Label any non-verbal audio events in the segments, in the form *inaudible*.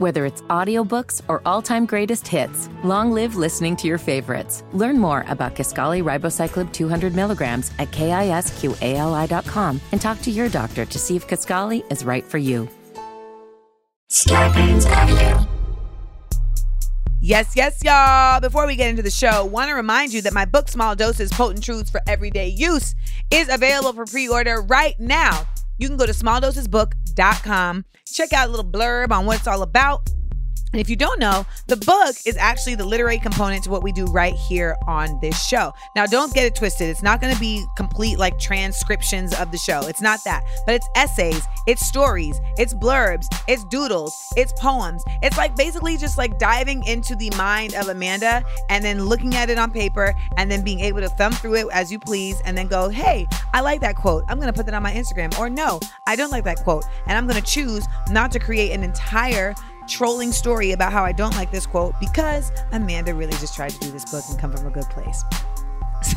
Whether it's audiobooks or all-time greatest hits, long live listening to your favorites. Learn more about Kisqali Ribociclib 200 milligrams at kisqali.com and talk to your doctor to see if Kisqali is right for you. Scarpins Avenue. Yes, yes, y'all. Before we get into the show, want to remind you that my book, Small Doses Potent Truths for Everyday Use, is available for pre order right now. You can go to smalldosesbook.com, check out a little blurb on what it's all about. And if you don't know, the book is actually the literary component to what we do right here on this show. Now, don't get it twisted. It's not going to be complete like transcriptions of the show. It's not that. But it's essays, it's stories, it's blurbs, it's doodles, it's poems. It's like basically just like diving into the mind of Amanda and then looking at it on paper and then being able to thumb through it as you please and then go, hey, I like that quote. I'm going to put that on my Instagram. Or no, I don't like that quote. And I'm going to choose not to create an entire trolling story about how I don't like this quote because Amanda really just tried to do this book and come from a good place. *laughs*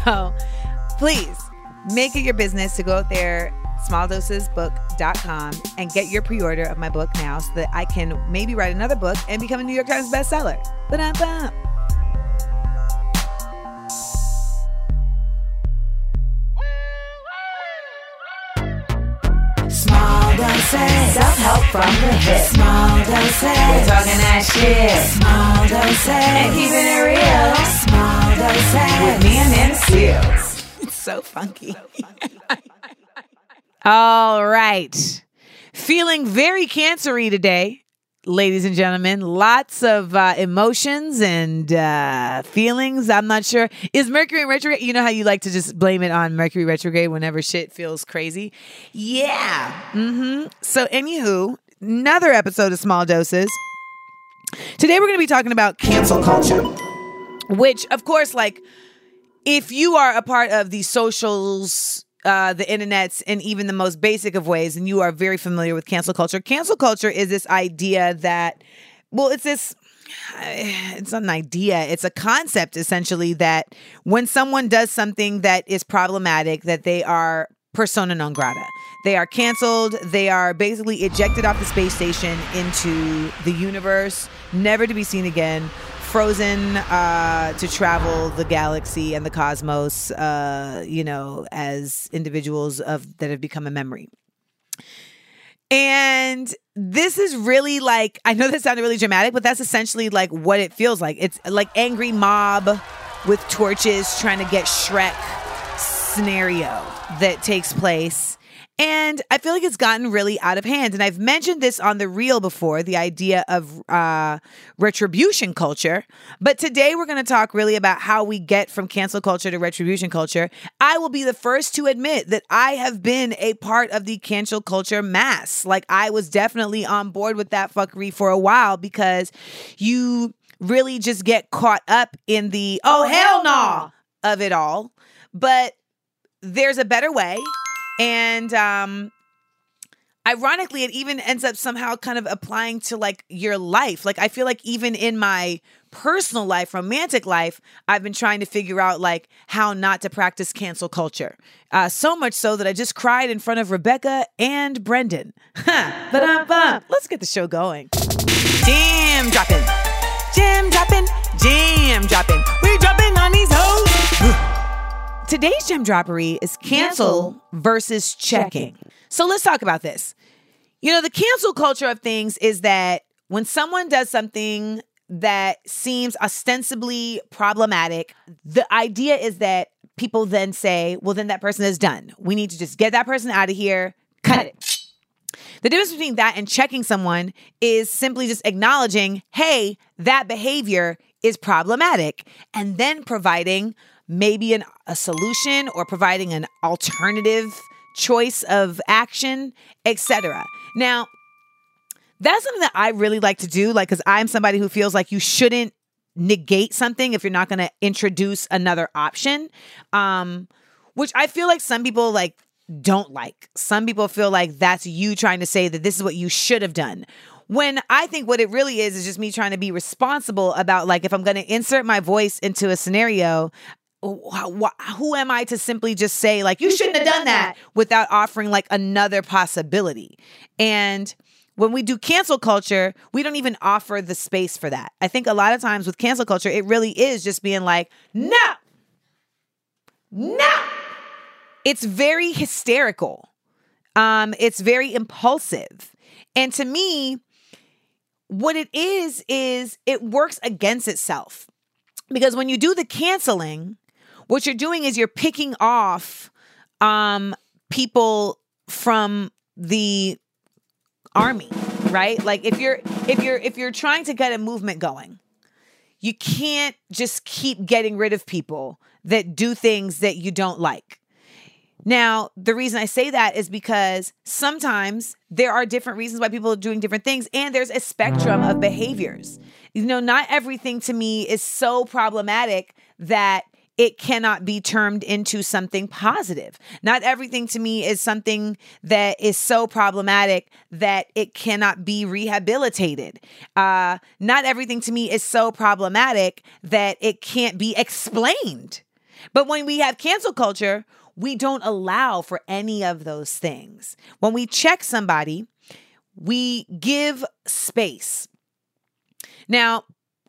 So please make it your business to go out there, smalldosesbook.com, and get your pre order of my book now so that I can maybe write another book and become a New York Times bestseller. Ba-dum-bum. Doses. Self-help from the hip. Small doses. We're talking that shit. Small doses. *laughs* And keeping it real. Small doses. With me and Amanda Seales. It's so funky. All right. Feeling very cancery today, ladies and gentlemen. Lots of uh, emotions and uh, feelings. I'm not sure. Is Mercury in retrograde? You know how you like to just blame it on Mercury retrograde whenever shit feels crazy? Yeah. Mm-hmm. So, anywho, another episode of Small Doses. Today we're going to be talking about cancel culture, which, of course, like, if you are a part of the socials, uh, the internets, in even the most basic of ways, and you are very familiar with cancel culture, cancel culture is this idea that, well, it's this. *sighs* It's not an idea. It's a concept essentially that when someone does something that is problematic, that they are persona non grata. They are canceled. They are basically ejected off the space station into the universe, never to be seen again frozen uh, to travel the galaxy and the cosmos, uh, you know, as individuals of that have become a memory. And this is really like I know that sounded really dramatic, but that's essentially like what it feels like. It's like angry mob with torches trying to get Shrek scenario that takes place. And I feel like it's gotten really out of hand. And I've mentioned this on the reel before the idea of uh, retribution culture. But today we're going to talk really about how we get from cancel culture to retribution culture. I will be the first to admit that I have been a part of the cancel culture mass. Like, I was definitely on board with that fuckery for a while because you really just get caught up in the, oh, hell no, of it all. But there's a better way. And um ironically it even ends up somehow kind of applying to like your life. Like I feel like even in my personal life, romantic life, I've been trying to figure out like how not to practice cancel culture. Uh, so much so that I just cried in front of Rebecca and Brendan. but let's get the show going. Jam dropping, jam dropping, jam dropping. We dropping on these hoes. Today's gem droppery is cancel versus checking. So let's talk about this. You know, the cancel culture of things is that when someone does something that seems ostensibly problematic, the idea is that people then say, well, then that person is done. We need to just get that person out of here, cut it. The difference between that and checking someone is simply just acknowledging, hey, that behavior is problematic, and then providing maybe an, a solution or providing an alternative choice of action, etc. Now, that's something that I really like to do, like, because I'm somebody who feels like you shouldn't negate something if you're not going to introduce another option. Um, which I feel like some people like don't like. Some people feel like that's you trying to say that this is what you should have done. When I think what it really is is just me trying to be responsible about like if I'm going to insert my voice into a scenario, who am I to simply just say like you shouldn't have done that without offering like another possibility? And when we do cancel culture, we don't even offer the space for that. I think a lot of times with cancel culture, it really is just being like, no, no. It's very hysterical. Um, it's very impulsive. And to me, what it is, is it works against itself. Because when you do the canceling, what you're doing is you're picking off um, people from the army, right? Like if you're if you're if you're trying to get a movement going, you can't just keep getting rid of people that do things that you don't like. Now, the reason I say that is because sometimes there are different reasons why people are doing different things, and there's a spectrum of behaviors. You know, not everything to me is so problematic that it cannot be turned into something positive. Not everything to me is something that is so problematic that it cannot be rehabilitated. Uh, not everything to me is so problematic that it can't be explained. But when we have cancel culture, we don't allow for any of those things. When we check somebody, we give space. Now,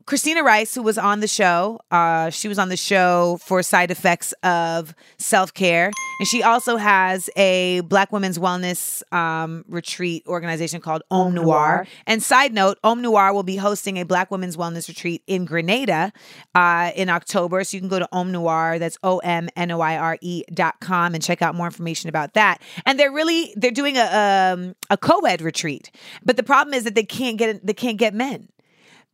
Christina Rice, who was on the show, uh, she was on the show for side effects of self care. And she also has a Black Women's Wellness um, retreat organization called OmNoire. And side note, OmNoire will be hosting a Black Women's Wellness retreat in Grenada uh, in October. So you can go to OmNoire, that's O M N O I R E dot com, and check out more information about that. And they're really, they're doing a, um, a co ed retreat. But the problem is that they can't get, they can't get men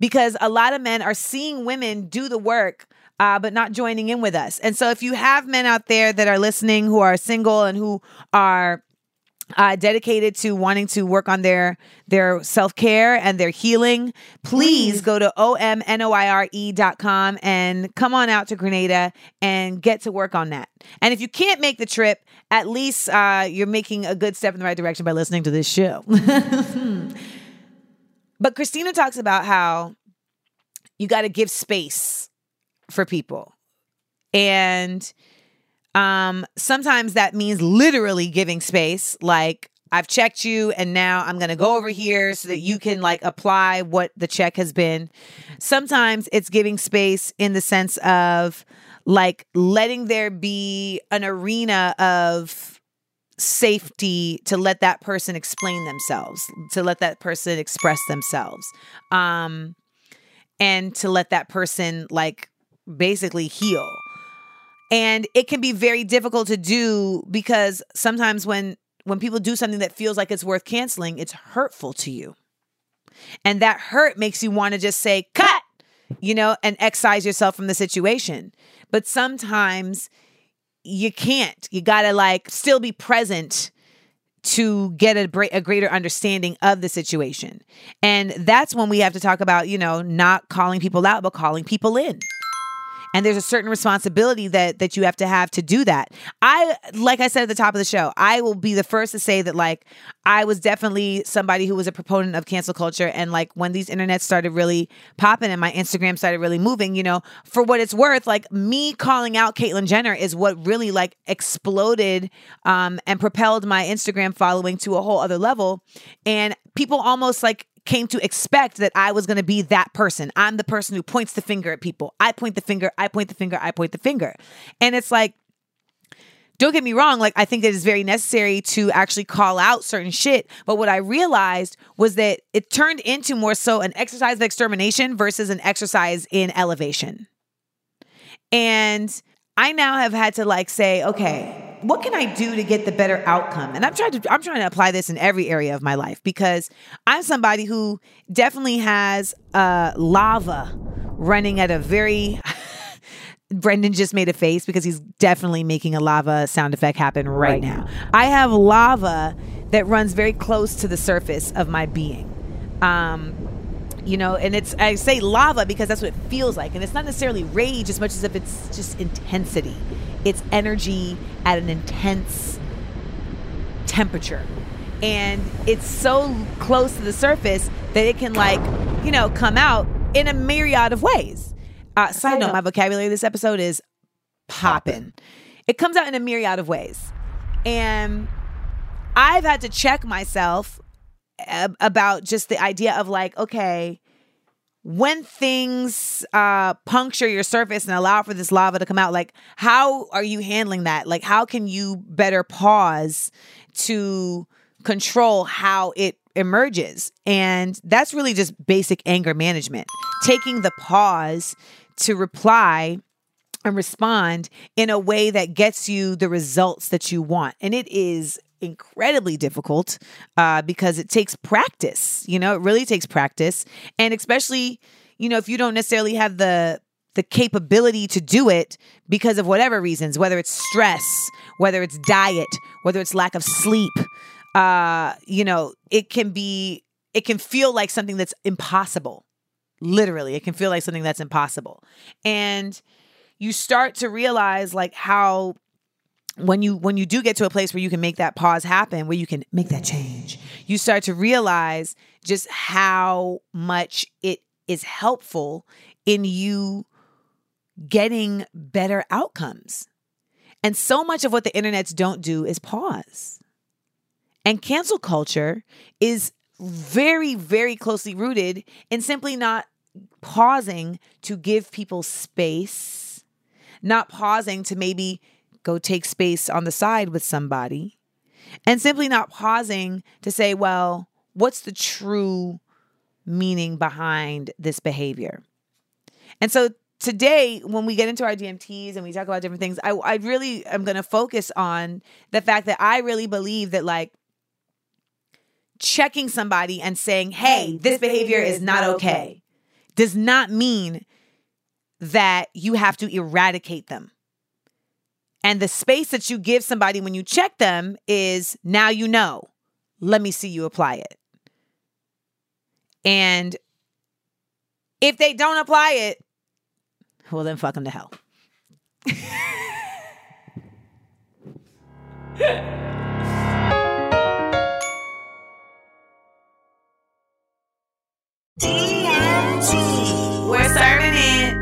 because a lot of men are seeing women do the work uh, but not joining in with us. And so, if you have men out there that are listening who are single and who are uh, dedicated to wanting to work on their their self care and their healing, please go to omnoire.com and come on out to Grenada and get to work on that. And if you can't make the trip, at least uh, you're making a good step in the right direction by listening to this show. *laughs* But Christina talks about how you got to give space for people. And um sometimes that means literally giving space like I've checked you and now I'm going to go over here so that you can like apply what the check has been. Sometimes it's giving space in the sense of like letting there be an arena of safety to let that person explain themselves, to let that person express themselves. Um and to let that person like basically heal. And it can be very difficult to do because sometimes when when people do something that feels like it's worth canceling, it's hurtful to you. And that hurt makes you want to just say, cut, you know, and excise yourself from the situation. But sometimes you can't. You got to like still be present to get a, a greater understanding of the situation. And that's when we have to talk about, you know, not calling people out, but calling people in and there's a certain responsibility that that you have to have to do that. I like i said at the top of the show i will be the first to say that like i was definitely somebody who was a proponent of cancel culture. And like when these internets started really popping and my instagram started really moving you know for what it's worth like me calling out caitlyn jenner is what really like exploded um, and propelled my instagram following to a whole other level. And people almost like came to expect that I was going to be that person. I'm the person who points the finger at people. I point the finger, I point the finger, I point the finger. And it's like, don't get me wrong, like I think it is very necessary to actually call out certain shit. But what I realized was that it turned into more so an exercise of extermination versus an exercise in elevation. And I now have had to like say, okay, what can I do to get the better outcome? And I'm trying to I'm trying to apply this in every area of my life because I'm somebody who definitely has uh, lava running at a very *laughs* Brendan just made a face because he's definitely making a lava sound effect happen right, right now. I have lava that runs very close to the surface of my being. Um, you know and it's i say lava because that's what it feels like and it's not necessarily rage as much as if it's just intensity it's energy at an intense temperature. And it's so close to the surface that it can like you know come out in a myriad of ways. Uh, side note my vocabulary this episode is popping it comes out in a myriad of ways. And i've had to check myself ab- about just the idea of like, okay, when things uh puncture your surface and allow for this lava to come out like how are you handling that? Like how can you better pause to control how it emerges? And that's really just basic anger management taking the pause to reply and respond in a way that gets you the results that you want. And it is incredibly difficult uh, because it takes practice. You know, it really takes practice, and especially you know if you don't necessarily have the the capability to do it because of whatever reasons, whether it's stress, whether it's diet, whether it's lack of sleep. Uh, you know, it can be it can feel like something that's impossible. Literally, it can feel like something that's impossible. And you start to realize like how when you when you do get to a place where you can make that pause happen where you can make that change you start to realize just how much it is helpful in you getting better outcomes. And so much of what the internets don't do is pause. And cancel culture is very very closely rooted in simply not pausing to give people space not pausing to maybe go take space on the side with somebody, and simply not pausing to say, well, what's the true meaning behind this behavior? And so today, when we get into our DMTs and we talk about different things, I, I really am going to focus on the fact that I really believe that, like, checking somebody and saying, hey, this behavior is not okay, does not mean that you have to eradicate them. And the space that you give somebody when you check them is now you know. Let me see you apply it. And if they don't apply it, well, then fuck them to hell. DMT. We're serving it.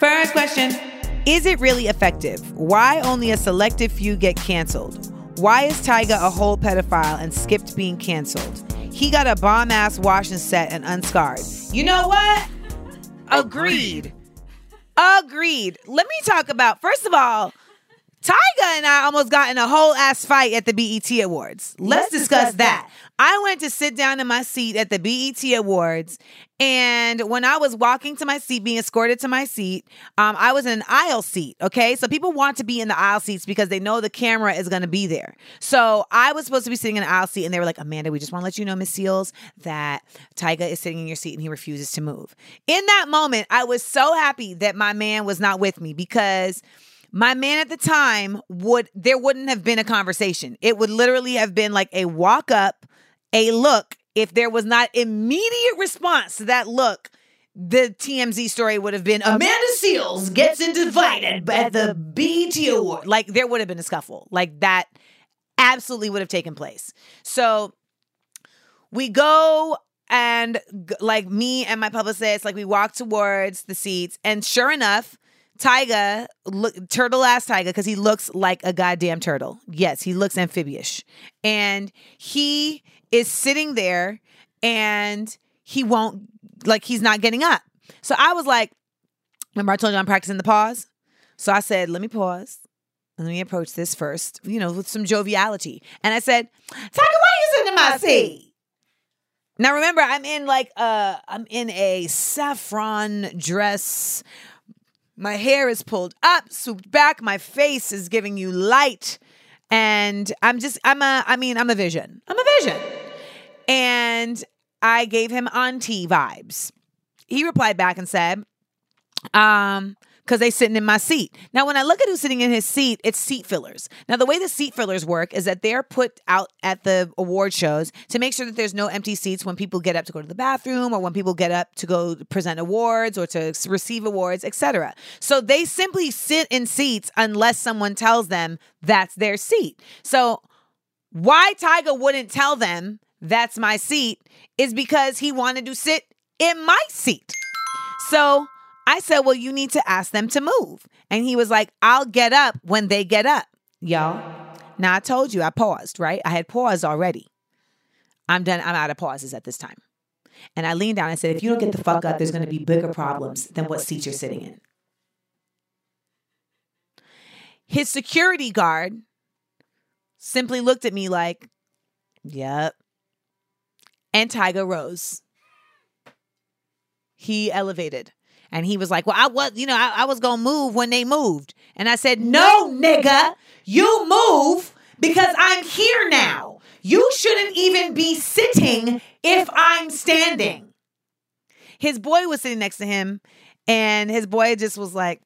First question Is it really effective? Why only a selective few get canceled? Why is Tyga a whole pedophile and skipped being canceled? He got a bomb ass wash and set and unscarred. You know what? Agreed. Agreed. Let me talk about, first of all, Tyga and I almost got in a whole ass fight at the BET Awards. Let's, discuss, that. I went to sit down in my seat at the BET Awards, and when I was walking to my seat, being escorted to my seat, um, I was in an aisle seat. Okay, so people want to be in the aisle seats because they know the camera is going to be there. So I was supposed to be sitting in an aisle seat, and they were like, "Amanda, we just want to let you know, Miss Seales, that Tyga is sitting in your seat and he refuses to move." In that moment, I was so happy that my man was not with me because my man at the time would there wouldn't have been a conversation. It would literally have been like a walk up, a look. If there was not immediate response to that look, the TMZ story would have been Amanda Seales gets invited at the BET Award. Like there would have been a scuffle. Like that absolutely would have taken place. So we go and like me and my publicist, like we walk towards the seats, and sure enough, Tyga, look, turtle ass Tyga, because he looks like a goddamn turtle. Yes, he looks amphibious. And he is sitting there and he won't, like, he's not getting up. So I was like, remember I told you I'm practicing the pause? So I said, let me pause. Let me approach this first, you know, with some joviality. And I said, Tyga, why you sitting in my seat? Now remember, I'm in like uh I'm in a saffron dress. My hair is pulled up, swooped back. My face is giving you light. And I'm just, I'm a, I mean, I'm a vision. I'm a vision. And I gave him auntie vibes. He replied back and said, um, because they sitting in my seat. Now, when I look at who's sitting in his seat, it's seat fillers. Now, the way the seat fillers work is that they're put out at the award shows to make sure that there's no empty seats when people get up to go to the bathroom or when people get up to go present awards or to receive awards, etc. So they simply sit in seats unless someone tells them that's their seat. So why Tyga wouldn't tell them that's my seat is because he wanted to sit in my seat. So I said, Well, you need to ask them to move. And he was like, I'll get up when they get up, y'all. Now I told you I paused, right? I had paused already. I'm done. I'm out of pauses at this time. And I leaned down and said, if you don't get the fuck up, there's going to be bigger problems than what seat you're sitting in. His security guard simply looked at me like, yep. And Tyga rose. He elevated. And he was like, Well, I was, you know, I, I was gonna move when they moved. And I said, No, nigga, you move because I'm here now. You shouldn't even be sitting if I'm standing. His boy was sitting next to him, and his boy just was like,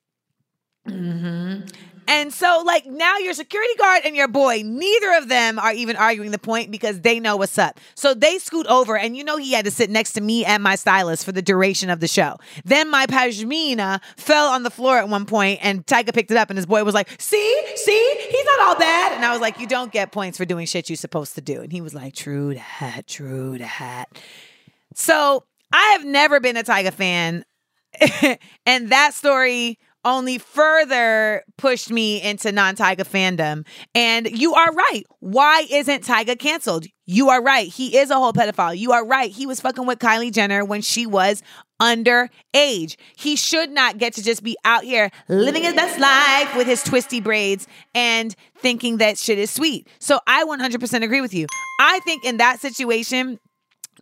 mm-hmm. And so, like, now your security guard and your boy, neither of them are even arguing the point because they know what's up. So they scoot over, and you know, he had to sit next to me and my stylist for the duration of the show. Then my pashmina fell on the floor at one point, and Tyga picked it up, and his boy was like, See, see, he's not all bad. And I was like, You don't get points for doing shit you're supposed to do. And he was like, True that, true that. So I have never been a Tyga fan. *laughs* and that story only further pushed me into non Tyga fandom. And you are right. Why isn't Tyga canceled? You are right. He is a whole pedophile. You are right. He was fucking with Kylie Jenner when she was underage. He should not get to just be out here living his best life with his twisty braids and thinking that shit is sweet. So I 100% agree with you. I think in that situation,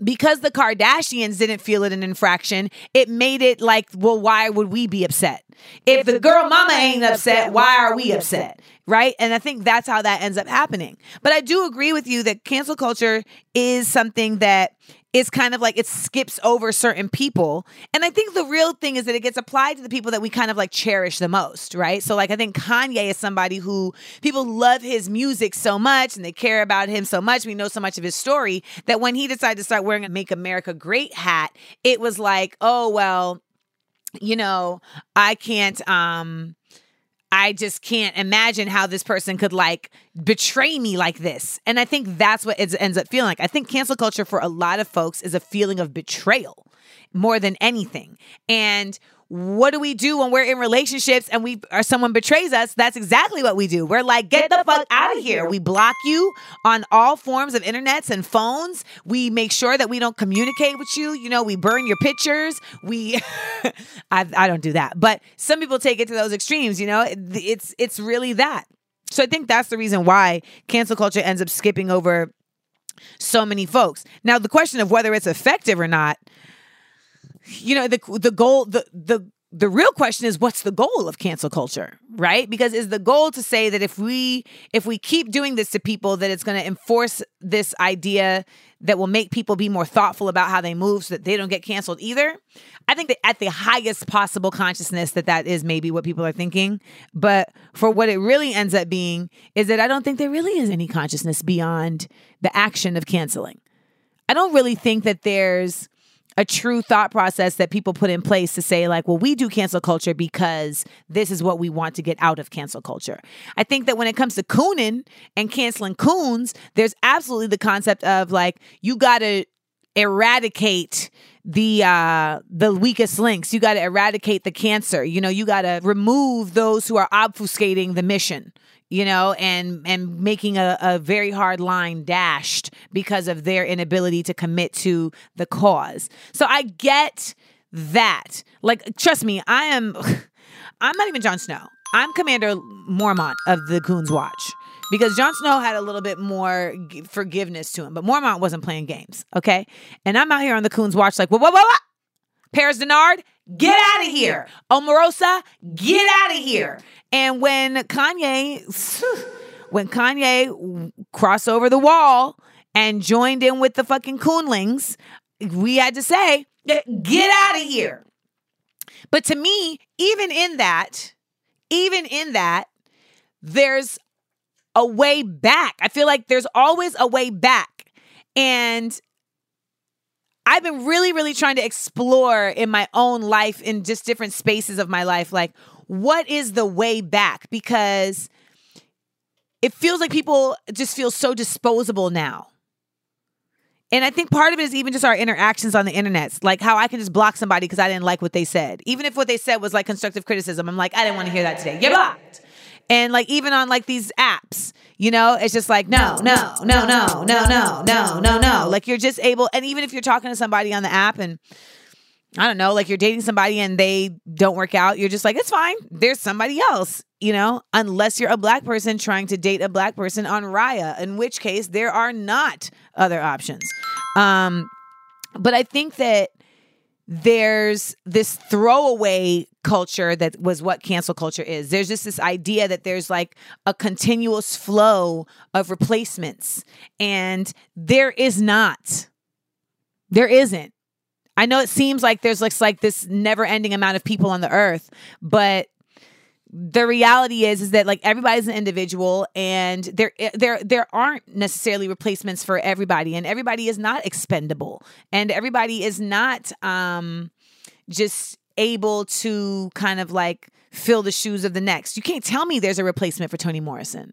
because the Kardashians didn't feel it an infraction, it made it like, well, why would we be upset? If the girl mama ain't upset, why are we upset? Right. And I think that's how that ends up happening. But I do agree with you that cancel culture is something that is kind of like it skips over certain people. And I think the real thing is that it gets applied to the people that we kind of like cherish the most, right? So, like, I think Kanye is somebody who people love his music so much and they care about him so much. We know so much of his story that when he decided to start wearing a Make America Great hat, it was like, oh, well, you know, I can't, um, I just can't imagine how this person could like betray me like this. And I think that's what it ends up feeling like. I think cancel culture for a lot of folks is a feeling of betrayal more than anything. And what do we do when we're in relationships and we or someone betrays us? That's exactly what we do. We're like, get the fuck out of here. We block you on all forms of internets and phones. We make sure that we don't communicate with you. You know, we burn your pictures. We, *laughs* I, I don't do that, but some people take it to those extremes. You know, it's it's really that. So I think that's the reason why cancel culture ends up skipping over so many folks. Now, the question of whether it's effective or not you know the the goal the the the real question is what's the goal of cancel culture right? Because is the goal to say that if we if we keep doing this to people that it's going to enforce this idea that will make people be more thoughtful about how they move so that they don't get canceled either? I think that at the highest possible consciousness that that is maybe what people are thinking. But for what it really ends up being is that i don't think there really is any consciousness beyond the action of canceling. I don't really think that there's a true thought process that people put in place to say like well we do cancel culture because this is what we want to get out of cancel culture. I think that when it comes to cooning and canceling coons there's absolutely the concept of like you gotta eradicate the uh the weakest links. You got to eradicate the cancer. You know you got to remove those who are obfuscating the mission you know, and and making a, a very hard line dashed because of their inability to commit to the cause. So I get that. Like, trust me, I am *sighs* I'm not even Jon Snow. I'm Commander Mormont of the Coons Watch because Jon Snow had a little bit more forgiveness to him, but Mormont wasn't playing games. Okay, and I'm out here on the Coons Watch, like, what, what, what, what? Paris Dennard, get out of here. Omarosa, get out of here. And when Kanye, when Kanye crossed over the wall and joined in with the fucking coonlings, we had to say, get out of here. But to me, even in that, even in that, there's a way back. I feel like there's always a way back. And I've been really, really trying to explore in my own life, in just different spaces of my life, like what is the way back? Because it feels like people just feel so disposable now. And I think part of it is even just our interactions on the internet, like how I can just block somebody because I didn't like what they said. Even if what they said was like constructive criticism, I'm like, I didn't want to hear that today. You're blocked. And like even on like these apps, you know, it's just like no, no, no, no, no, no, no, no, no. Like you're just able and even if you're talking to somebody on the app and I don't know, like you're dating somebody and they don't work out, you're just like, it's fine. There's somebody else, you know, unless you're a black person trying to date a black person on Raya, in which case there are not other options. Um, but I think that there's this throwaway culture that was what cancel culture is. There's just this idea that there's like a continuous flow of replacements, and there is not. There isn't. I know it seems like there's like, like this never ending amount of people on the earth, but the reality is is that like everybody's an individual and there eh, there there aren't necessarily replacements for everybody and everybody is not expendable and everybody is not um just able to kind of like fill the shoes of the next. You can't tell me there's a replacement for Toni Morrison.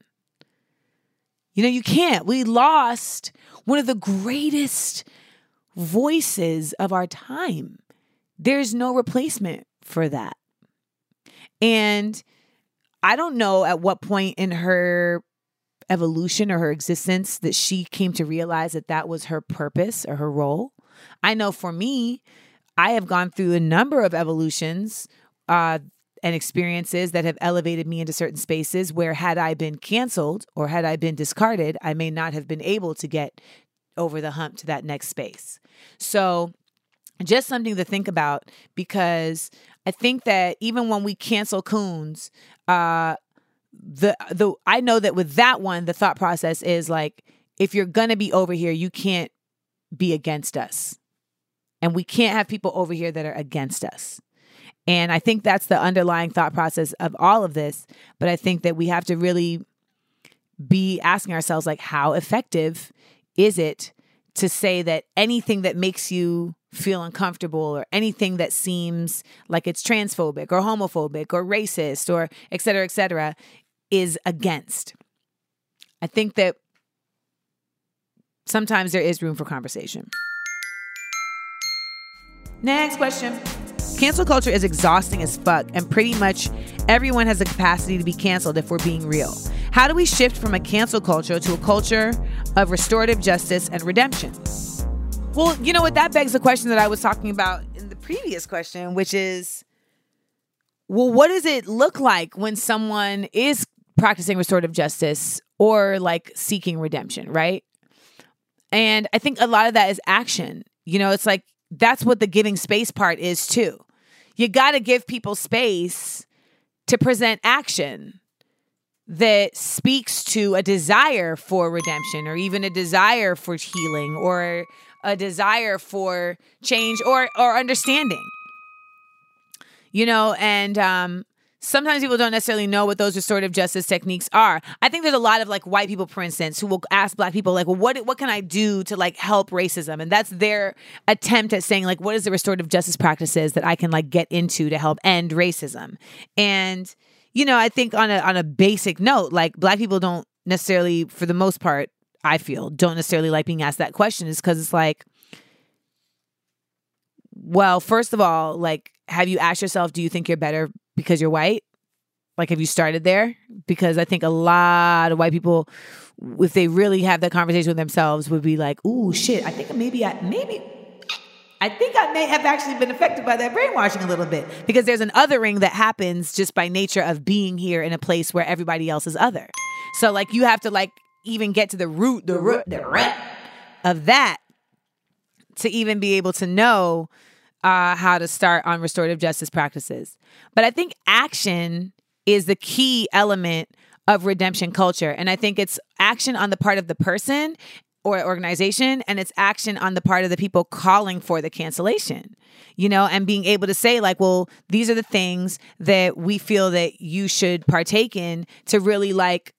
You know, you can't. We lost one of the greatest voices of our time. There's no replacement for that. And I don't know at what point in her evolution or her existence that she came to realize that that was her purpose or her role. I know for me, I have gone through a number of evolutions uh, and experiences that have elevated me into certain spaces where, had I been canceled or had I been discarded, I may not have been able to get over the hump to that next space. So, just something to think about because I think that even when we cancel coons, uh, the the I know that with that one, the thought process is like, if you're gonna be over here, you can't be against us, and we can't have people over here that are against us. And I think that's the underlying thought process of all of this. But I think that we have to really be asking ourselves, like, how effective is it to say that anything that makes you feel uncomfortable or anything that seems like it's transphobic or homophobic or racist or et cetera, et cetera, is against. I think that sometimes there is room for conversation. Next question. Cancel culture is exhausting as fuck, and pretty much everyone has the capacity to be canceled if we're being real. How do we shift from a cancel culture to a culture of restorative justice and redemption? Well, you know what? That begs the question that I was talking about in the previous question, which is well, what does it look like when someone is practicing restorative justice or like seeking redemption, right? And I think a lot of that is action. You know, it's like that's what the giving space part is too you got to give people space to present action that speaks to a desire for redemption or even a desire for healing or a desire for change or or understanding you know and um sometimes people don't necessarily know what those restorative justice techniques are. I think there's a lot of like white people, for instance, who will ask black people like, well, what what can I do to like help racism? And that's their attempt at saying like, what is the restorative justice practices that I can like get into to help end racism? And you know, I think on a on a basic note, like black people don't necessarily, for the most part, I feel don't necessarily like being asked that question is because it's like. Well, first of all, like, have you asked yourself, do you think you're better because you're white? Like, have you started there? Because I think a lot of white people, if they really have that conversation with themselves, would be like, "Ooh, shit! I think maybe I maybe." I think I may have actually been affected by that brainwashing a little bit because there's an othering that happens just by nature of being here in a place where everybody else is other. So like you have to like even get to the root, the root, the root of that to even be able to know uh, how to start on restorative justice practices. But I think action is the key element of redemption culture. And I think it's action on the part of the person or organization and it's action on the part of the people calling for the cancellation you know and being able to say like well these are the things that we feel that you should partake in to really like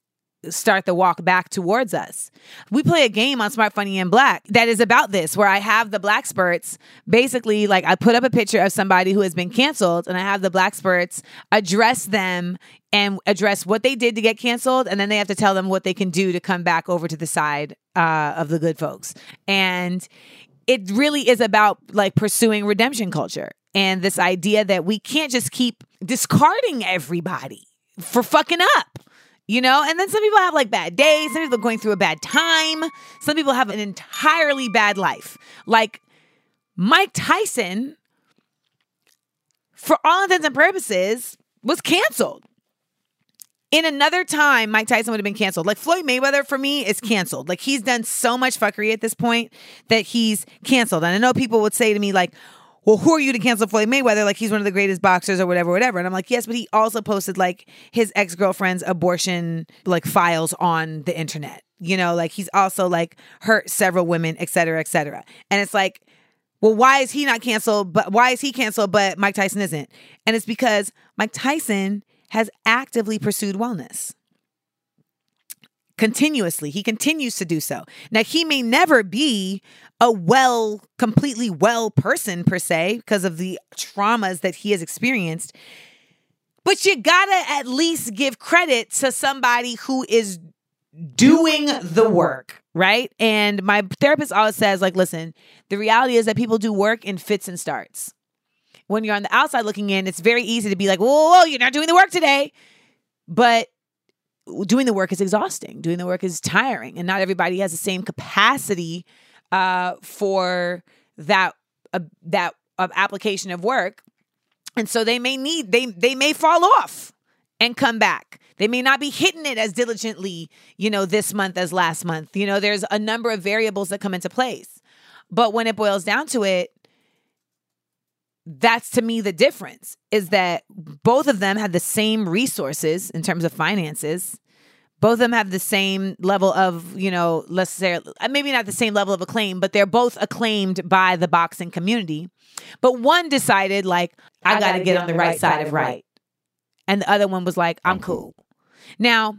start the walk back towards us. We play a game on Smart Funny and Black that is about this, where I have the black spurts basically like I put up a picture of somebody who has been canceled and I have the black spurts address them and address what they did to get canceled and then they have to tell them what they can do to come back over to the side uh, of the good folks. And it really is about like pursuing redemption culture and this idea that we can't just keep discarding everybody for fucking up. You know, and then some people have like bad days. Some people are going through a bad time. Some people have an entirely bad life. Like Mike Tyson, for all intents and purposes, was canceled. In another time, Mike Tyson would have been canceled. Like Floyd Mayweather for me is canceled. Like he's done so much fuckery at this point that he's canceled. And I know people would say to me, like, well, who are you to cancel Floyd Mayweather? Like he's one of the greatest boxers or whatever, whatever. And I'm like, yes, but he also posted like his ex girlfriend's abortion like files on the internet. You know, like he's also like hurt several women, et cetera, et cetera. And it's like, well, why is he not canceled? But why is he canceled, but Mike Tyson isn't? And it's because Mike Tyson has actively pursued wellness continuously. He continues to do so. Now, he may never be a well, completely well person per se because of the traumas that he has experienced. But you gotta at least give credit to somebody who is doing the work, right? And my therapist always says, like, listen, the reality is that people do work in fits and starts when you're on the outside looking in, it's very easy to be like, whoa, whoa, you're not doing the work today. But doing the work is exhausting. Doing the work is tiring, and not everybody has the same capacity uh, for that uh, that uh, application of work. And so they may need they they may fall off and come back. They may not be hitting it as diligently, you know, this month as last month. You know, there's a number of variables that come into place. But when it boils down to it, that's to me the difference is that both of them have the same resources in terms of finances both of them have the same level of you know let's say uh, maybe not the same level of acclaim but they're both acclaimed by the boxing community but one decided like i, I gotta, get, get on the right, right side of right. right and the other one was like i'm cool now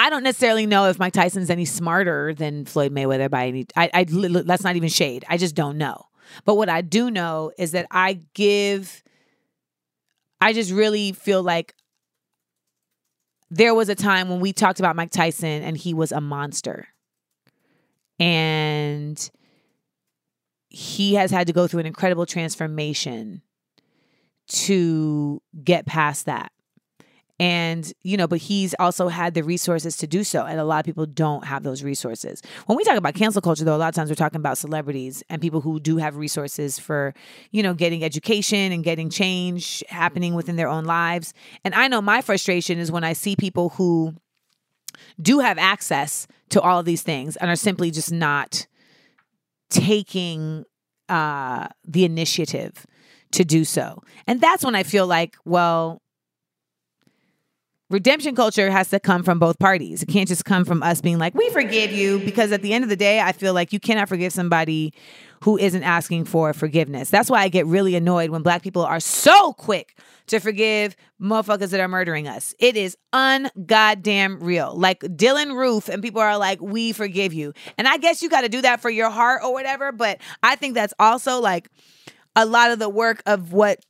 I don't necessarily know if Mike Tyson's any smarter than Floyd Mayweather by any. I, I that's not even shade. I just don't know. But what I do know is that I give, I just really feel like there was a time when we talked about Mike Tyson and he was a monster. And he has had to go through an incredible transformation to get past that and you know but he's also had the resources to do so and a lot of people don't have those resources. When we talk about cancel culture though a lot of times we're talking about celebrities and people who do have resources for you know getting education and getting change happening within their own lives. And i know my frustration is when i see people who do have access to all of these things and are simply just not taking uh the initiative to do so. And that's when i feel like well redemption culture has to come from both parties. It can't just come from us being like, we forgive you. Because at the end of the day, I feel like you cannot forgive somebody who isn't asking for forgiveness. That's why I get really annoyed when black people are so quick to forgive motherfuckers that are murdering us. It is ungoddamn real. Like Dylann Roof, and people are like, we forgive you. And I guess you got to do that for your heart or whatever. But I think that's also like, a lot of the work of what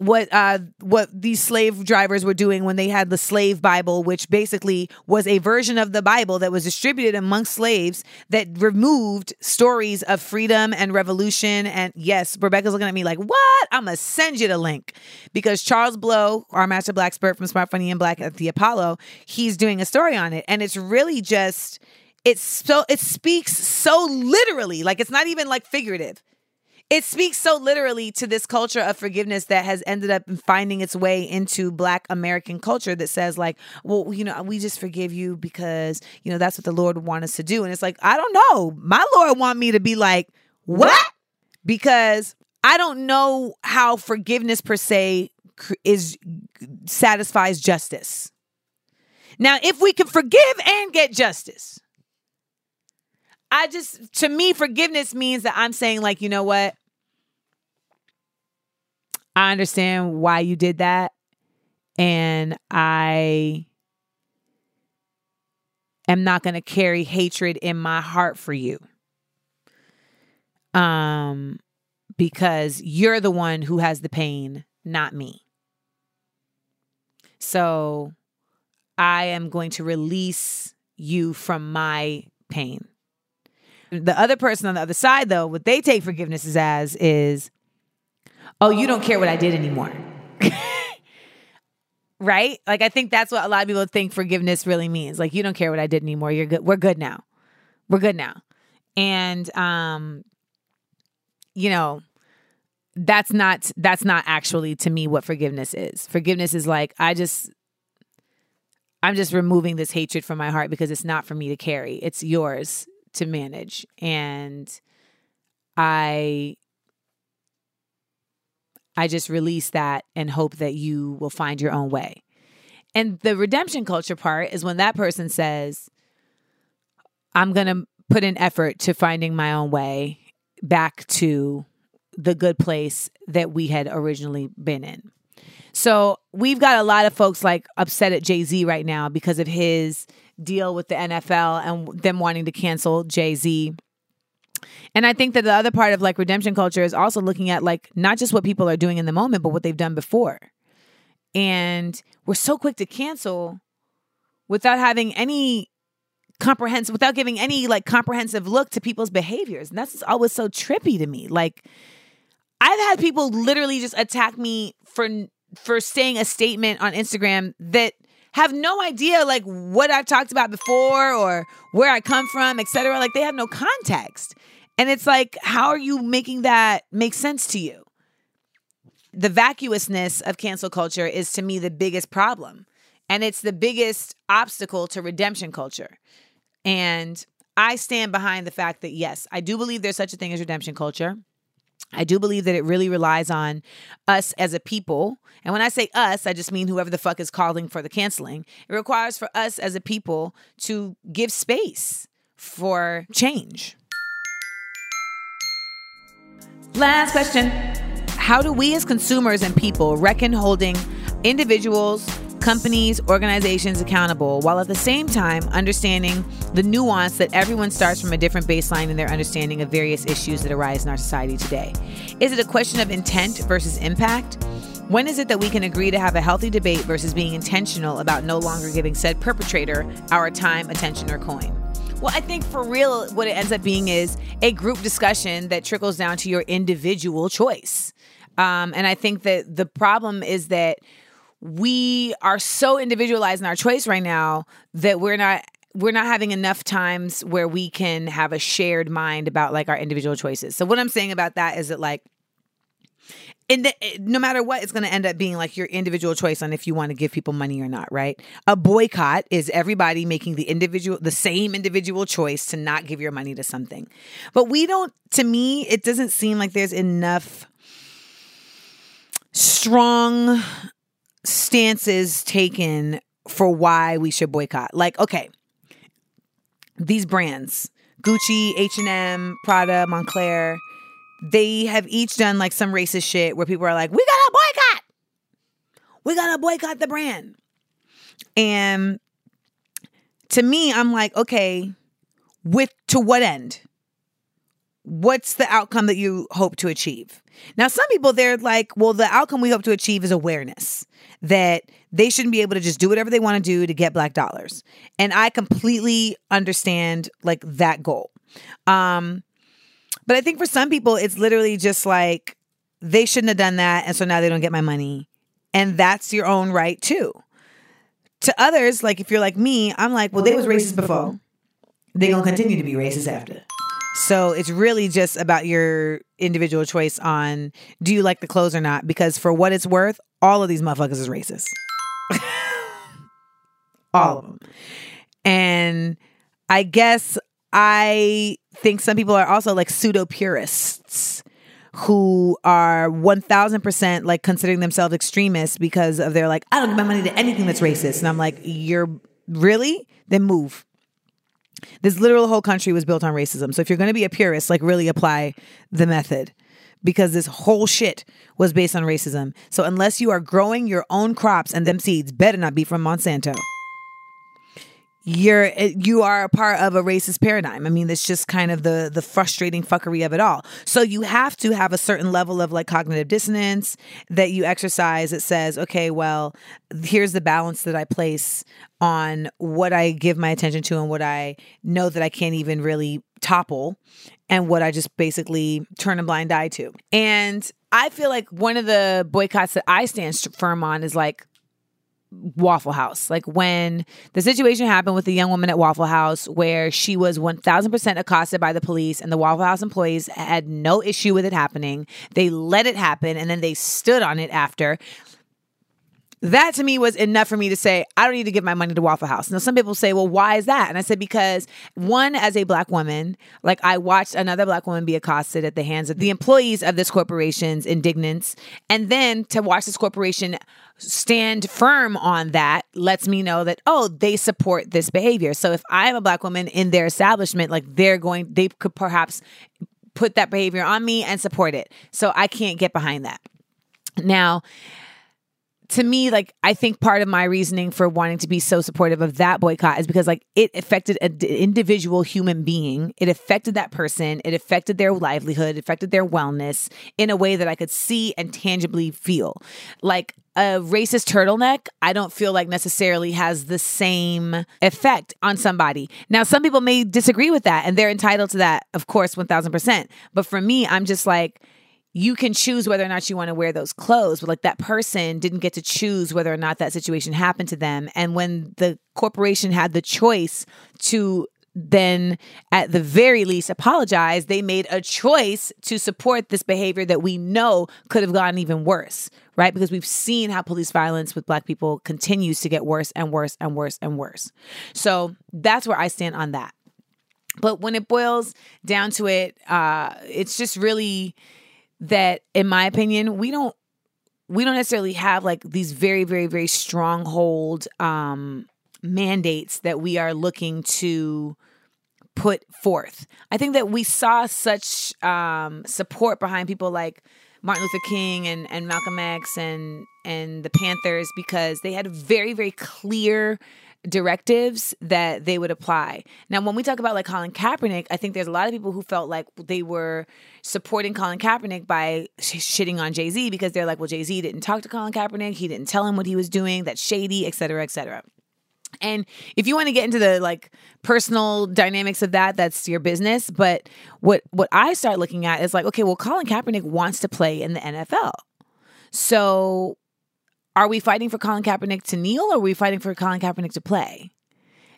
what uh what these slave drivers were doing when they had the slave bible which basically was a version of the bible that was distributed amongst slaves that removed stories of freedom and revolution. And yes rebecca's looking at me like what? I'm gonna send you the link. Because charles blow our master black expert from smart funny and black at the apollo he's doing a story on it. And it's really just it's so it speaks so literally like it's not even like figurative it speaks so literally to this culture of forgiveness that has ended up finding its way into black american culture that says like well you know we just forgive you because you know that's what the lord want us to do. And it's like i don't know. My lord want me to be like what? Because i don't know how forgiveness per se is satisfies justice. Now if we can forgive and get justice I just, to me, forgiveness means that I'm saying, like, you know what? I understand why you did that. And I am not going to carry hatred in my heart for you. Um because you're the one who has the pain, not me. So I am going to release you from my pain. The other person on the other side though, what they take forgiveness as is Oh, you don't care what I did anymore. *laughs* right? Like I think that's what a lot of people think forgiveness really means. Like you don't care what I did anymore. You're good. We're good now. We're good now. And um you know, that's not that's not actually to me what forgiveness is. Forgiveness is like I just I'm just removing this hatred from my heart because it's not for me to carry. It's yours to manage. And I I just release that and hope that you will find your own way. And the redemption culture part is when that person says, I'm going to put an effort to finding my own way back to the good place that we had originally been in. So we've got a lot of folks like upset at Jay Z right now because of his deal with the NFL and them wanting to cancel Jay Z. And I think that the other part of like redemption culture is also looking at like not just what people are doing in the moment, but what they've done before. And we're so quick to cancel without having any comprehensive, without giving any like comprehensive look to people's behaviors. And that's always so trippy to me. Like, I've had people literally just attack me for for saying a statement on Instagram that have no idea like what I've talked about before or where I come from, etc. Like they have no context. And it's like, how are you making that make sense to you? The vacuousness of cancel culture is to me the biggest problem. And it's the biggest obstacle to redemption culture. And I stand behind the fact that, yes, I do believe there's such a thing as redemption culture. I do believe that it really relies on us as a people. And when I say us, I just mean whoever the fuck is calling for the canceling. It requires for us as a people to give space for change. Last question How do we as consumers and people reckon holding individuals, companies, organizations accountable while at the same time understanding the nuance that everyone starts from a different baseline in their understanding of various issues that arise in our society today? Is it a question of intent versus impact? When is it that we can agree to have a healthy debate versus being intentional about no longer giving said perpetrator our time, attention, or coin? Well, I think for real, what it ends up being is a group discussion that trickles down to your individual choice. Um, and I think that the problem is that we are so individualized in our choice right now that we're not we're not having enough times where we can have a shared mind about like our individual choices. So what I'm saying about that is that like in the, eh, no matter what, it's going to end up being like your individual choice on if you want to give people money or not, right? A boycott is everybody making the individual, the same individual choice to not give your money to something. But we don't, to me, it doesn't seem like there's enough strong stances taken for why we should boycott. Like, okay, these brands, Gucci, H&M, Prada, Moncler, they have each done like some racist shit where people are like, "We got to boycott. We got to boycott the brand." And to me, I'm like, "Okay, with to what end? What's the outcome that you hope to achieve?" Now, some people they're like, "Well, the outcome we hope to achieve is awareness." that they shouldn't be able to just do whatever they want to do to get black dollars. And I completely understand like that goal. Um but I think for some people it's literally just like they shouldn't have done that and so now they don't get my money. And that's your own right too. To others, like if you're like me, I'm like, well, well they, was racist before. They gonna continue to be racist after. So it's really just about your individual choice on do you like the clothes or not? Because for what it's worth, all of these motherfuckers is racist. *laughs* all of them. And I guess I think some people are also like pseudo purists who are 1000% like considering themselves extremists because of their like, I don't give my money to anything that's racist. And I'm like, you're really? Then move. This literal whole country was built on racism. So if you're going to be a purist, like really apply the method because this whole shit was based on racism. So unless you are growing your own crops and them seeds better not be from Monsanto you're eh, you are a part of a racist paradigm. I mean, it's just kind of the the frustrating fuckery of it all. So you have to have a certain level of like cognitive dissonance that you exercise that says, okay, well, here's the balance that I place on what I give my attention to and what I know that I can't even really topple and what I just basically turn a blind eye to. And I feel like one of the boycotts that I stand firm on is like Waffle House. Like when the situation happened with the young woman at Waffle House, where she was 1000% accosted by the police, and the Waffle House employees had no issue with it happening. They let it happen and then they stood on it after. That to me was enough for me to say, I don't need to give my money to Waffle House. Now, some people say, well, why is that? And I said, because one, as a black woman, like I watched another black woman be accosted at the hands of the employees of this corporation's indignance. And then to watch this corporation stand firm on that lets me know that, oh, they support this behavior. So if I'm a black woman in their establishment, like they're going, they could perhaps put that behavior on me and support it. So I can't get behind that. Now, to me, like I think part of my reasoning for wanting to be so supportive of that boycott is because like it affected an individual human being. It affected that person. It affected their livelihood. It affected their wellness in a way that I could see and tangibly feel. Like a racist turtleneck, I don't feel like necessarily has the same effect on somebody. Now, some people may disagree with that, and they're entitled to that, of course, one thousand percent. But for me, I'm just like you can choose whether or not you want to wear those clothes but like that person didn't get to choose whether or not that situation happened to them and when the corporation had the choice to then at the very least apologize. They made a choice to support this behavior that we know could have gotten even worse right? Because we've seen how police violence with black people continues to get worse and worse and worse and worse. So that's where i stand on that. But when it boils down to it uh it's just really that in my opinion we don't we don't necessarily have like these very very very stronghold um mandates that we are looking to put forth i think that we saw such um support behind people like martin luther king and and malcolm x and and the panthers because they had very very clear directives that they would apply. Now, when we talk about like Colin Kaepernick, I think there's a lot of people who felt like they were supporting Colin Kaepernick by sh- shitting on Jay Z because they're like, well, Jay Z didn't talk to Colin Kaepernick, he didn't tell him what he was doing, that's shady, et cetera, et cetera. And if you want to get into the like personal dynamics of that, that's your business. But what what I start looking at is like, okay, well, Colin Kaepernick wants to play in the NFL. So are we fighting for Colin Kaepernick to kneel or are we fighting for Colin Kaepernick to play?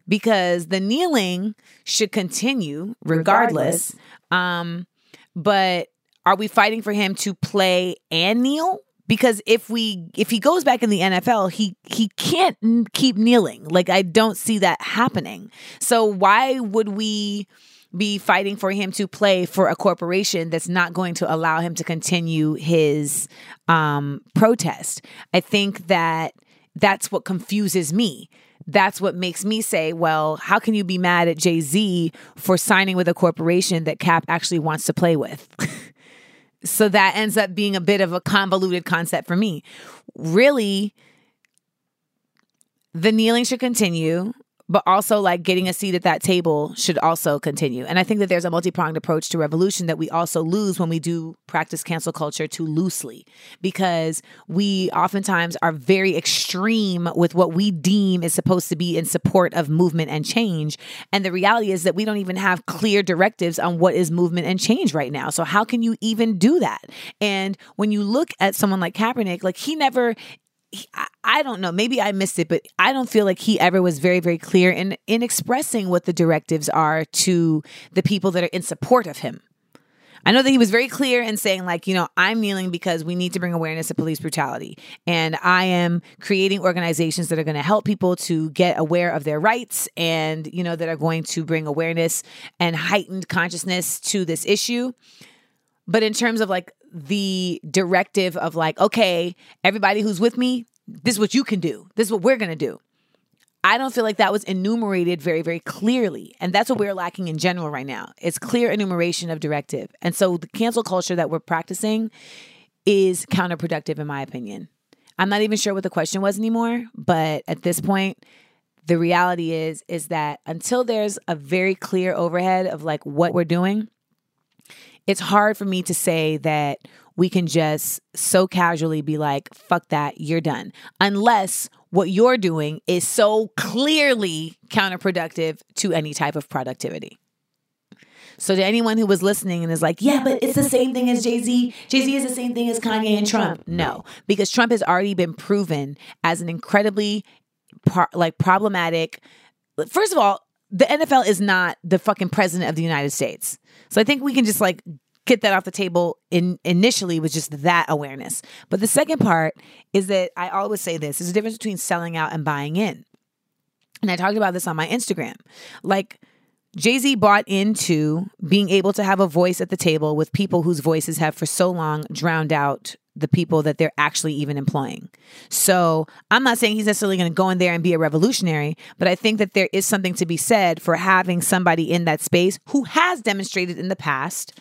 Because the kneeling should continue regardless. regardless. Um, but are we fighting for him to play and kneel? Because if we if he goes back in the NFL, he he can't keep kneeling. Like I don't see that happening. So why would we be fighting for him to play for a corporation that's not going to allow him to continue his um, protest. I think that that's what confuses me. That's what makes me say, well, how can you be mad at Jay Z for signing with a corporation that Cap actually wants to play with? *laughs* so that ends up being a bit of a convoluted concept for me. Really, the kneeling should continue but also like getting a seat at that table should also continue. And I think that there's a multi pronged approach to revolution that we also lose when we do practice cancel culture too loosely because we oftentimes are very extreme with what we deem is supposed to be in support of movement and change. And the reality is that we don't even have clear directives on what is movement and change right now. So, how can you even do that? And when you look at someone like Kaepernick, like he never he, I don't know, maybe I missed it, but I don't feel like he ever was very, very clear in in expressing what the directives are to the people that are in support of him. I know that he was very clear in saying, like, you know, I'm kneeling because we need to bring awareness of police brutality. And I am creating organizations that are going to help people to get aware of their rights and, you know, that are going to bring awareness and heightened consciousness to this issue. But in terms of like the directive of like, okay, everybody who's with me, this is what you can do. This is what we're going to do. I don't feel like that was enumerated very, very clearly. And that's what we're lacking in general right now. It's clear enumeration of directive. And so the cancel culture that we're practicing is counterproductive, in my opinion. I'm not even sure what the question was anymore, but at this point, the reality is is that until there's a very clear overhead of like what we're doing, it's hard for me to say that we can just so casually be like, fuck that, you're done. Unless what you're doing is so clearly counterproductive to any type of productivity. So to anyone who was listening and is like, yeah, but it's the same thing as Jay Z. Jay Z is the same thing as Kanye and Trump. No, because Trump has already been proven as an incredibly like problematic. First of all, the NFL is not the fucking president of the United States. So I think we can just like get that off the table in initially with just that awareness. But the second part is that I always say this: there's a difference between selling out and buying in. And I talked about this on my Instagram. Like Jay Z bought into being able to have a voice at the table with people whose voices have for so long drowned out the people that they're actually even employing. So I'm not saying he's necessarily going to go in there and be a revolutionary, but I think that there is something to be said for having somebody in that space who has demonstrated in the past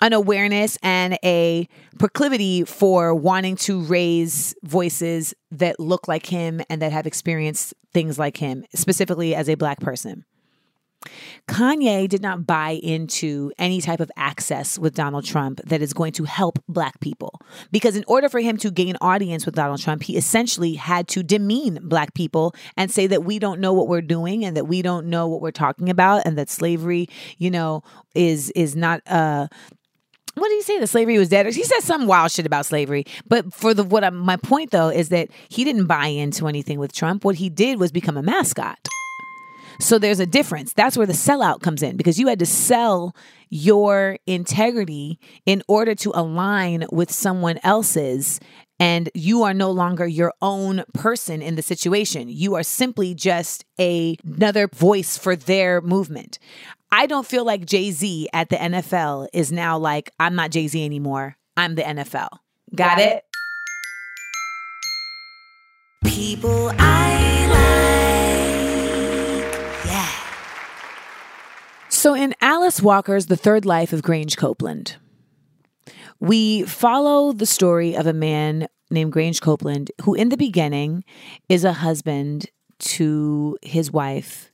an awareness and a proclivity for wanting to raise voices that look like him and that have experienced things like him, specifically as a black person. Kanye did not buy into any type of access with Donald Trump that is going to help black people. Because in order for him to gain audience with Donald Trump, he essentially had to demean black people and say that we don't know what we're doing and that we don't know what we're talking about and that slavery, you know, is is not uh what did he say? The slavery was dead. He said some wild shit about slavery. But for the what I, my point though is that he didn't buy into anything with Trump. What he did was become a mascot. So there's a difference. That's where the sellout comes in because you had to sell your integrity in order to align with someone else's and you are no longer your own person in the situation. You are simply just a, another voice for their movement. I don't feel like Jay Z at the NFL is now like, I'm not Jay Z anymore. I'm the NFL. Got, Got it? it? People I So in Alice Walker's The Third Life of Grange Copeland, we follow the story of a man named Grange Copeland who, in the beginning, is a husband to his wife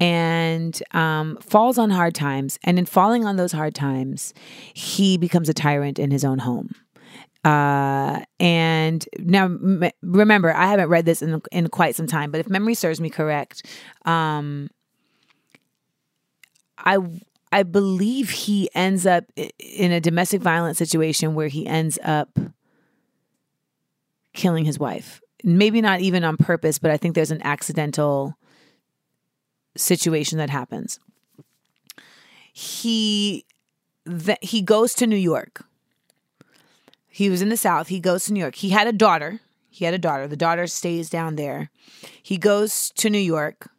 and um, falls on hard times. And in falling on those hard times, he becomes a tyrant in his own home. Uh, and now, m- remember, I haven't read this in, in quite some time, but if memory serves me correct, um, I I believe he ends up in a domestic violence situation where he ends up killing his wife. Maybe not even on purpose, but I think there's an accidental situation that happens. He that he goes to New York. He was in the South. He goes to New York. He had a daughter. He had a daughter. The daughter stays down there. He goes to New York.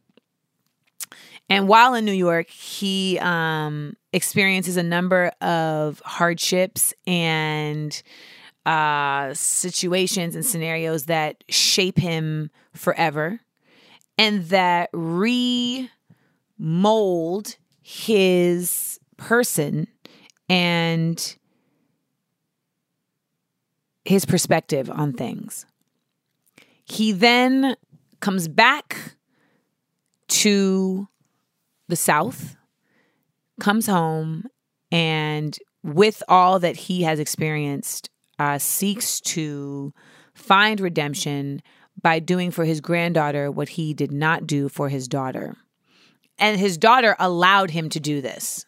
And while in New York, he um, experiences a number of hardships and uh, situations and scenarios that shape him forever and that remold his person and his perspective on things. He then comes back to the South, comes home, and with all that he has experienced, uh, seeks to find redemption by doing for his granddaughter what he did not do for his daughter. And his daughter allowed him to do this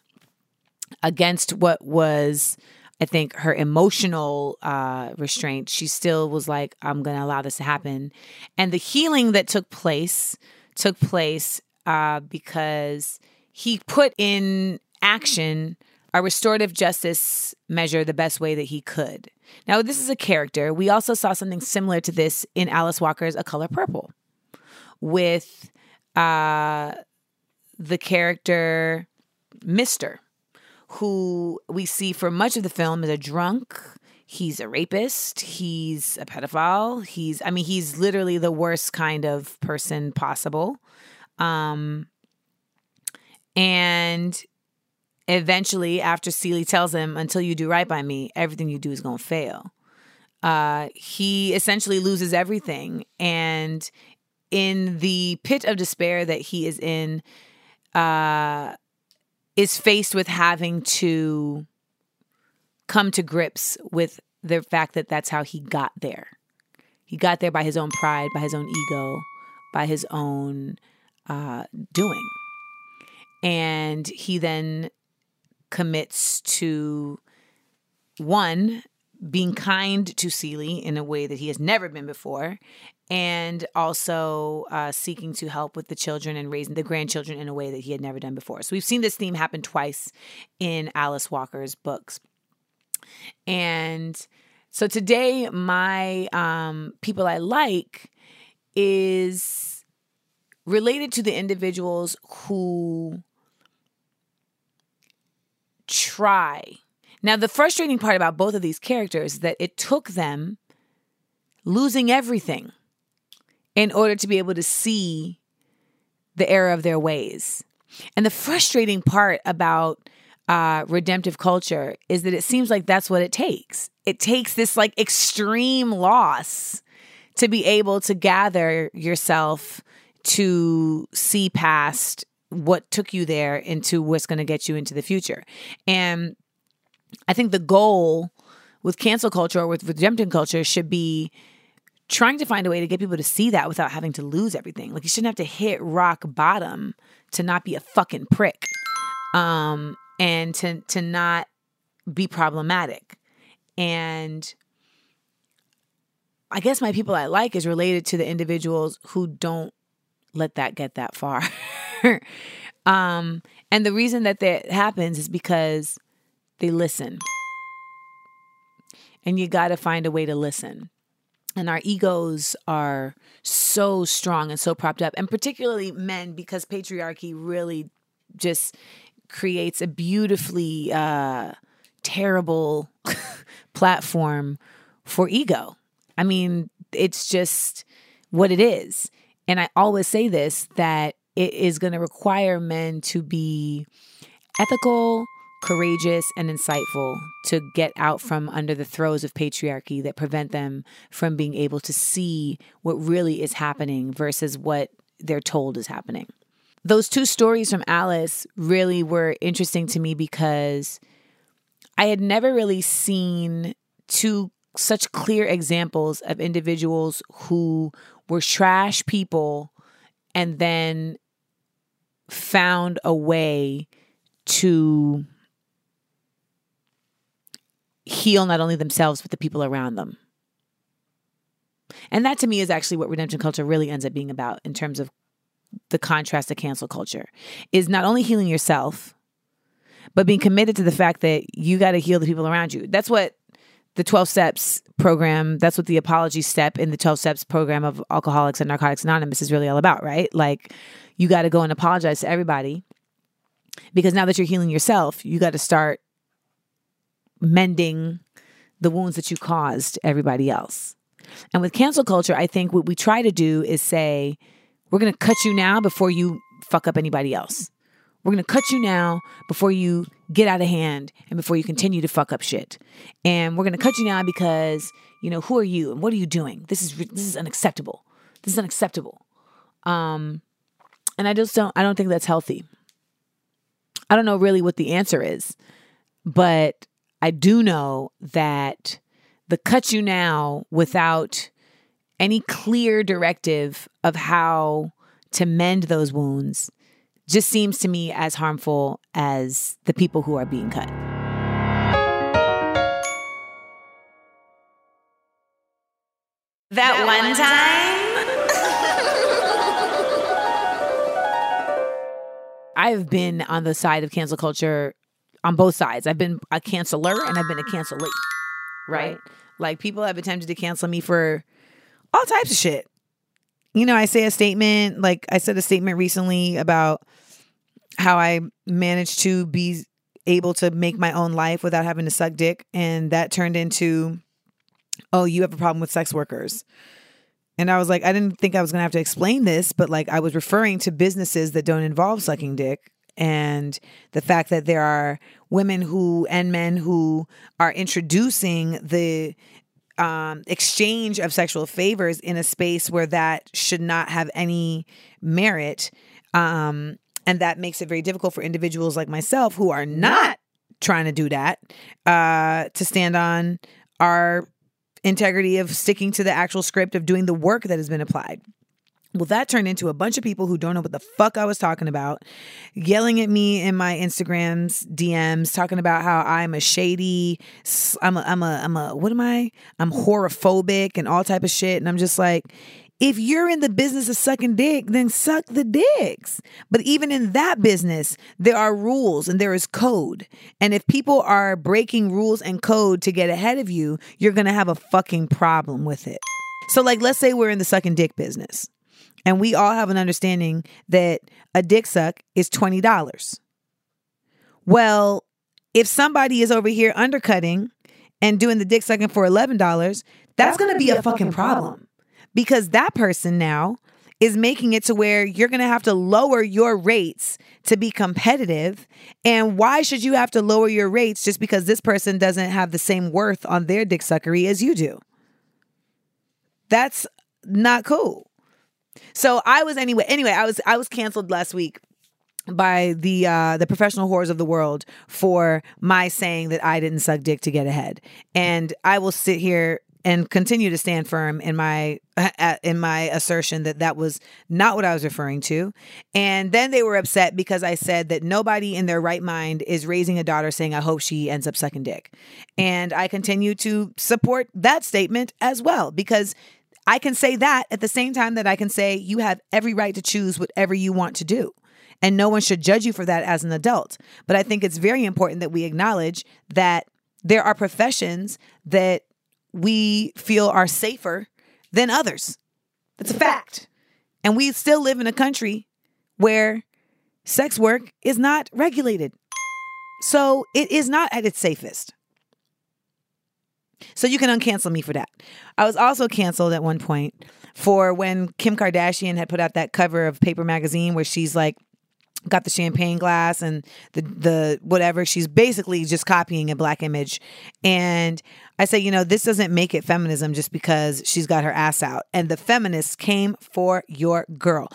against what was, I think, her emotional uh, restraint. She still was like, I'm going to allow this to happen. And the healing that took place took place uh, because he put in action a restorative justice measure the best way that he could. Now, this is a character. We also saw something similar to this in Alice Walker's A Color Purple with uh, the character Mister, who we see for much of the film is a drunk. He's a rapist. He's a pedophile. He's, I mean, he's literally the worst kind of person possible. Um, and eventually, after Celie tells him, until you do right by me, everything you do is going to fail. Uh, he essentially loses everything. And in the pit of despair that he is in, uh, is faced with having to come to grips with the fact that that's how he got there. He got there by his own pride, by his own ego, by his own uh, doing. And he then commits to one being kind to Celie in a way that he has never been before, and also uh, seeking to help with the children and raising the grandchildren in a way that he had never done before. So we've seen this theme happen twice in Alice Walker's books. And so today, my um, people I like is related to the individuals who try. Now, the frustrating part about both of these characters is that it took them losing everything in order to be able to see the error of their ways. And the frustrating part about uh, redemptive culture is that it seems like that's what it takes. It takes this like extreme loss to be able to gather yourself to see past what took you there into what's going to get you into the future. And I think the goal with cancel culture or with redemption culture should be trying to find a way to get people to see that without having to lose everything. Like you shouldn't have to hit rock bottom to not be a fucking prick. Um and to to not be problematic. And I guess my people I like is related to the individuals who don't let that get that far. *laughs* um, and the reason that that happens is because they listen. And you got to find a way to listen. And our egos are so strong and so propped up, and particularly men, because patriarchy really just creates a beautifully uh, terrible *laughs* platform for ego. I mean, it's just what it is. And I always say this that it is going to require men to be ethical, courageous, and insightful to get out from under the throes of patriarchy that prevent them from being able to see what really is happening versus what they're told is happening. Those two stories from Alice really were interesting to me because I had never really seen two such clear examples of individuals who were trash people and then found a way to heal not only themselves but the people around them. And that to me is actually what redemption culture really ends up being about in terms of the contrast to cancel culture is not only healing yourself but being committed to the fact that you got to heal the people around you. That's what the 12 steps program that's what the apology step in the 12 steps program of alcoholics and narcotics anonymous is really all about right? Like you got to go and apologize to everybody because now that you're healing yourself you got to start mending the wounds that you caused everybody else. And with cancel culture i think what we try to do is say we're going to cut you now before you fuck up anybody else we're going to cut you now before you get out of hand and before you continue to fuck up shit. And we're going to cut you now because, you know, who are you and what are you doing? This is this is unacceptable. This is unacceptable. Um and I just don't I don't think that's healthy. I don't know really what the answer is, but I do know that the cut you now without any clear directive of how to mend those wounds just seems to me as harmful as the people who are being cut. That, one time. I've been on the side of cancel culture on both sides. I've been a canceler and I've been a cancelee, right? right? Like people have attempted to cancel me for all types of shit. You know, I say a statement, like I said a statement recently about how I managed to be able to make my own life without having to suck dick. And that turned into, oh, you have a problem with sex workers. And I was like, I didn't think I was going to have to explain this, but like I was referring to businesses that don't involve sucking dick and the fact that there are women who and men who are introducing the um, exchange of sexual favors in a space where that should not have any merit um, and that makes it very difficult for individuals like myself who are not trying to do that uh, to stand on our integrity of sticking to the actual script of doing the work that has been applied. Well, that turned into a bunch of people who don't know what the fuck I was talking about, yelling at me in my Instagrams DMs, talking about how I'm a shady, I'm a, I'm a, I'm a, what am I? I'm horophobic and all type of shit. And I'm just like, if you're in the business of sucking dick, then suck the dicks. But even in that business, there are rules and there is code. And if people are breaking rules and code to get ahead of you, you're to have a fucking problem with it. So, like, let's say we're in the sucking dick business and we all have an understanding that a dick suck is $20. Well, if somebody is over here undercutting and doing the dick sucking for $11, that's going to be a fucking problem because that person now is making it to where you're going to have to lower your rates to be competitive. And why should you have to lower your rates just because this person doesn't have the same worth on their dick suckery as you do? That's not cool. So I was anyway. Anyway, I was I was canceled last week by the uh the professional whores of the world for my saying that I didn't suck dick to get ahead. And I will sit here and continue to stand firm in my *laughs* in my assertion that that was not what I was referring to. And then they were upset because I said that nobody in their right mind is raising a daughter saying I hope she ends up sucking dick. And I continue to support that statement as well because I can say that at the same time that I can say you have every right to choose whatever you want to do. And no one should judge you for that as an adult. But I think it's very important that we acknowledge that there are professions that we feel are safer than others. That's a fact. And we still live in a country where sex work is not regulated. So it is not at its safest. So you can uncancel me for that. I was also canceled at one point for when Kim Kardashian had put out that cover of Paper Magazine where she's like got the champagne glass and the the whatever. She's basically just copying a black image. And i say you know this doesn't make it feminism just because she's got her ass out. And the feminists came for your girl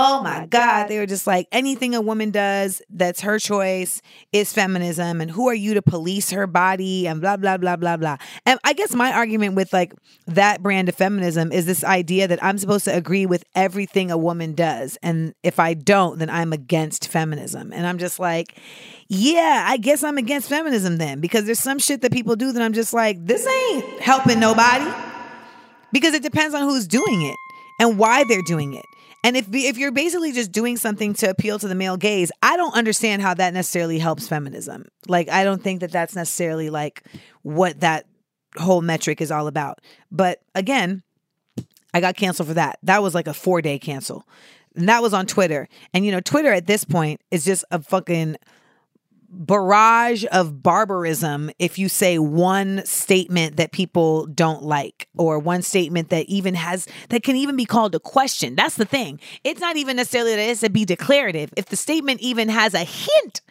Oh my God. They were just like, anything a woman does that's her choice is feminism. And who are you to police her body and blah, blah, blah, blah, blah. And I guess my argument with like that brand of feminism is this idea that I'm supposed to agree with everything a woman does. And if I don't, then I'm against feminism. And I'm just like, yeah, I guess I'm against feminism then because there's some shit that people do that I'm just like, this ain't helping nobody because it depends on who's doing it and why they're doing it. And if if you're basically just doing something to appeal to the male gaze, I don't understand how that necessarily helps feminism. Like I don't think that that's necessarily like what that whole metric is all about. But again, I got canceled for that. That was like a 4-day cancel. And that was on Twitter. And you know, Twitter at this point is just a fucking barrage of barbarism if you say one statement that people don't like or one statement that even has that can even be called a question. That's the thing. It's not even necessarily that it's to be declarative. If the statement even has a hint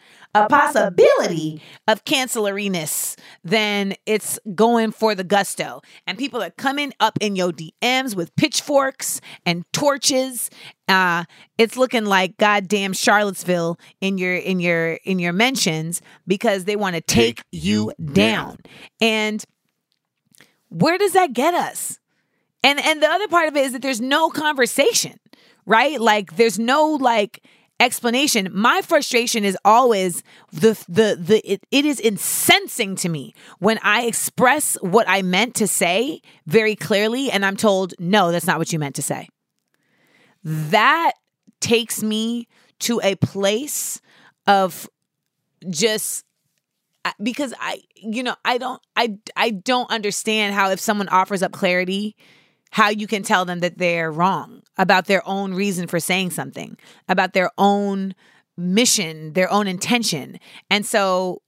a possibility of cancelariness, then it's going for the gusto. And people are coming up in your DMs with pitchforks and torches. Uh, it's looking like goddamn Charlottesville in your in your in your mentions because they want to take, take, you, you down. down. And where does that get us? And and the other part of it is that there's no conversation, right? Like there's no like explanation. My frustration is always the the the it, it is incensing to me when I express what I meant to say very clearly and I'm told no, that's not what you meant to say. That takes me to a place of just because I you know I don't I I don't understand how if someone offers up clarity how you can tell them that they're wrong about their own reason for saying something, about their own mission, their own intention. And so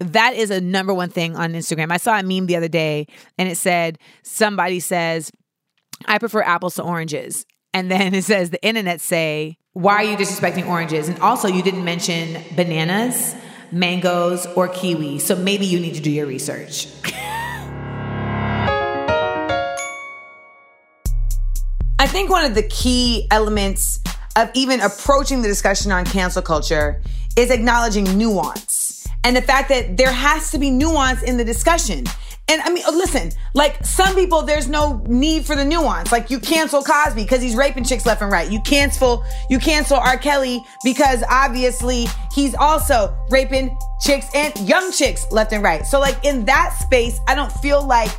that is a number one thing on Instagram. I saw a meme the other day and it said, somebody says, I prefer apples to oranges. And then it says, the internet say, why are you disrespecting oranges? And also, you didn't mention bananas, mangoes, or kiwi. So maybe you need to do your research. *laughs* I think one of the key elements of even approaching the discussion on cancel culture is acknowledging nuance and the fact that there has to be nuance in the discussion. And I mean, listen, like some people, there's no need for the nuance. Like you cancel Cosby because he's raping chicks left and right. You cancel, you cancel R. Kelly because obviously he's also raping chicks and young chicks left and right. So like in that space, I don't feel like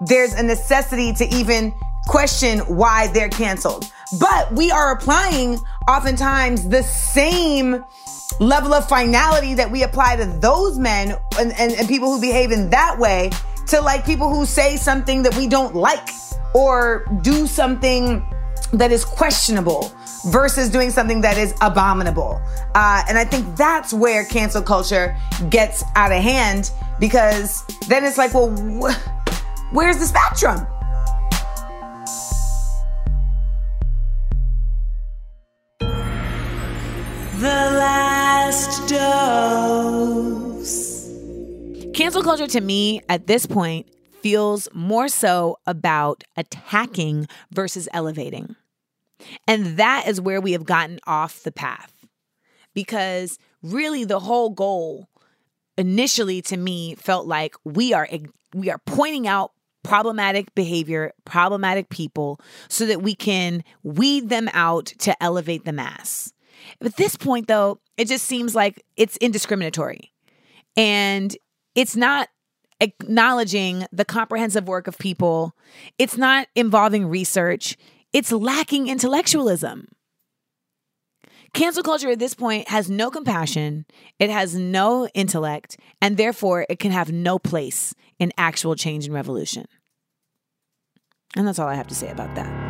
there's a necessity to even question why they're canceled. But we are applying oftentimes the same level of finality that we apply to those men and, and, and people who behave in that way to like people who say something that we don't like or do something that is questionable versus doing something that is abominable. Uh, and I think that's where cancel culture gets out of hand because then it's like, well, wh- where's the spectrum? Last dose. Cancel culture to me at this point feels more so about attacking versus elevating. And that is where we have gotten off the path. Because really the whole goal initially to me felt like we are we are pointing out problematic behavior, problematic people so that we can weed them out to elevate the mass. At this point, though, it just seems like it's indiscriminatory and it's not acknowledging the comprehensive work of people, it's not involving research, it's lacking intellectualism. Cancel culture at this point has no compassion, it has no intellect, and therefore it can have no place in actual change and revolution. And that's all I have to say about that.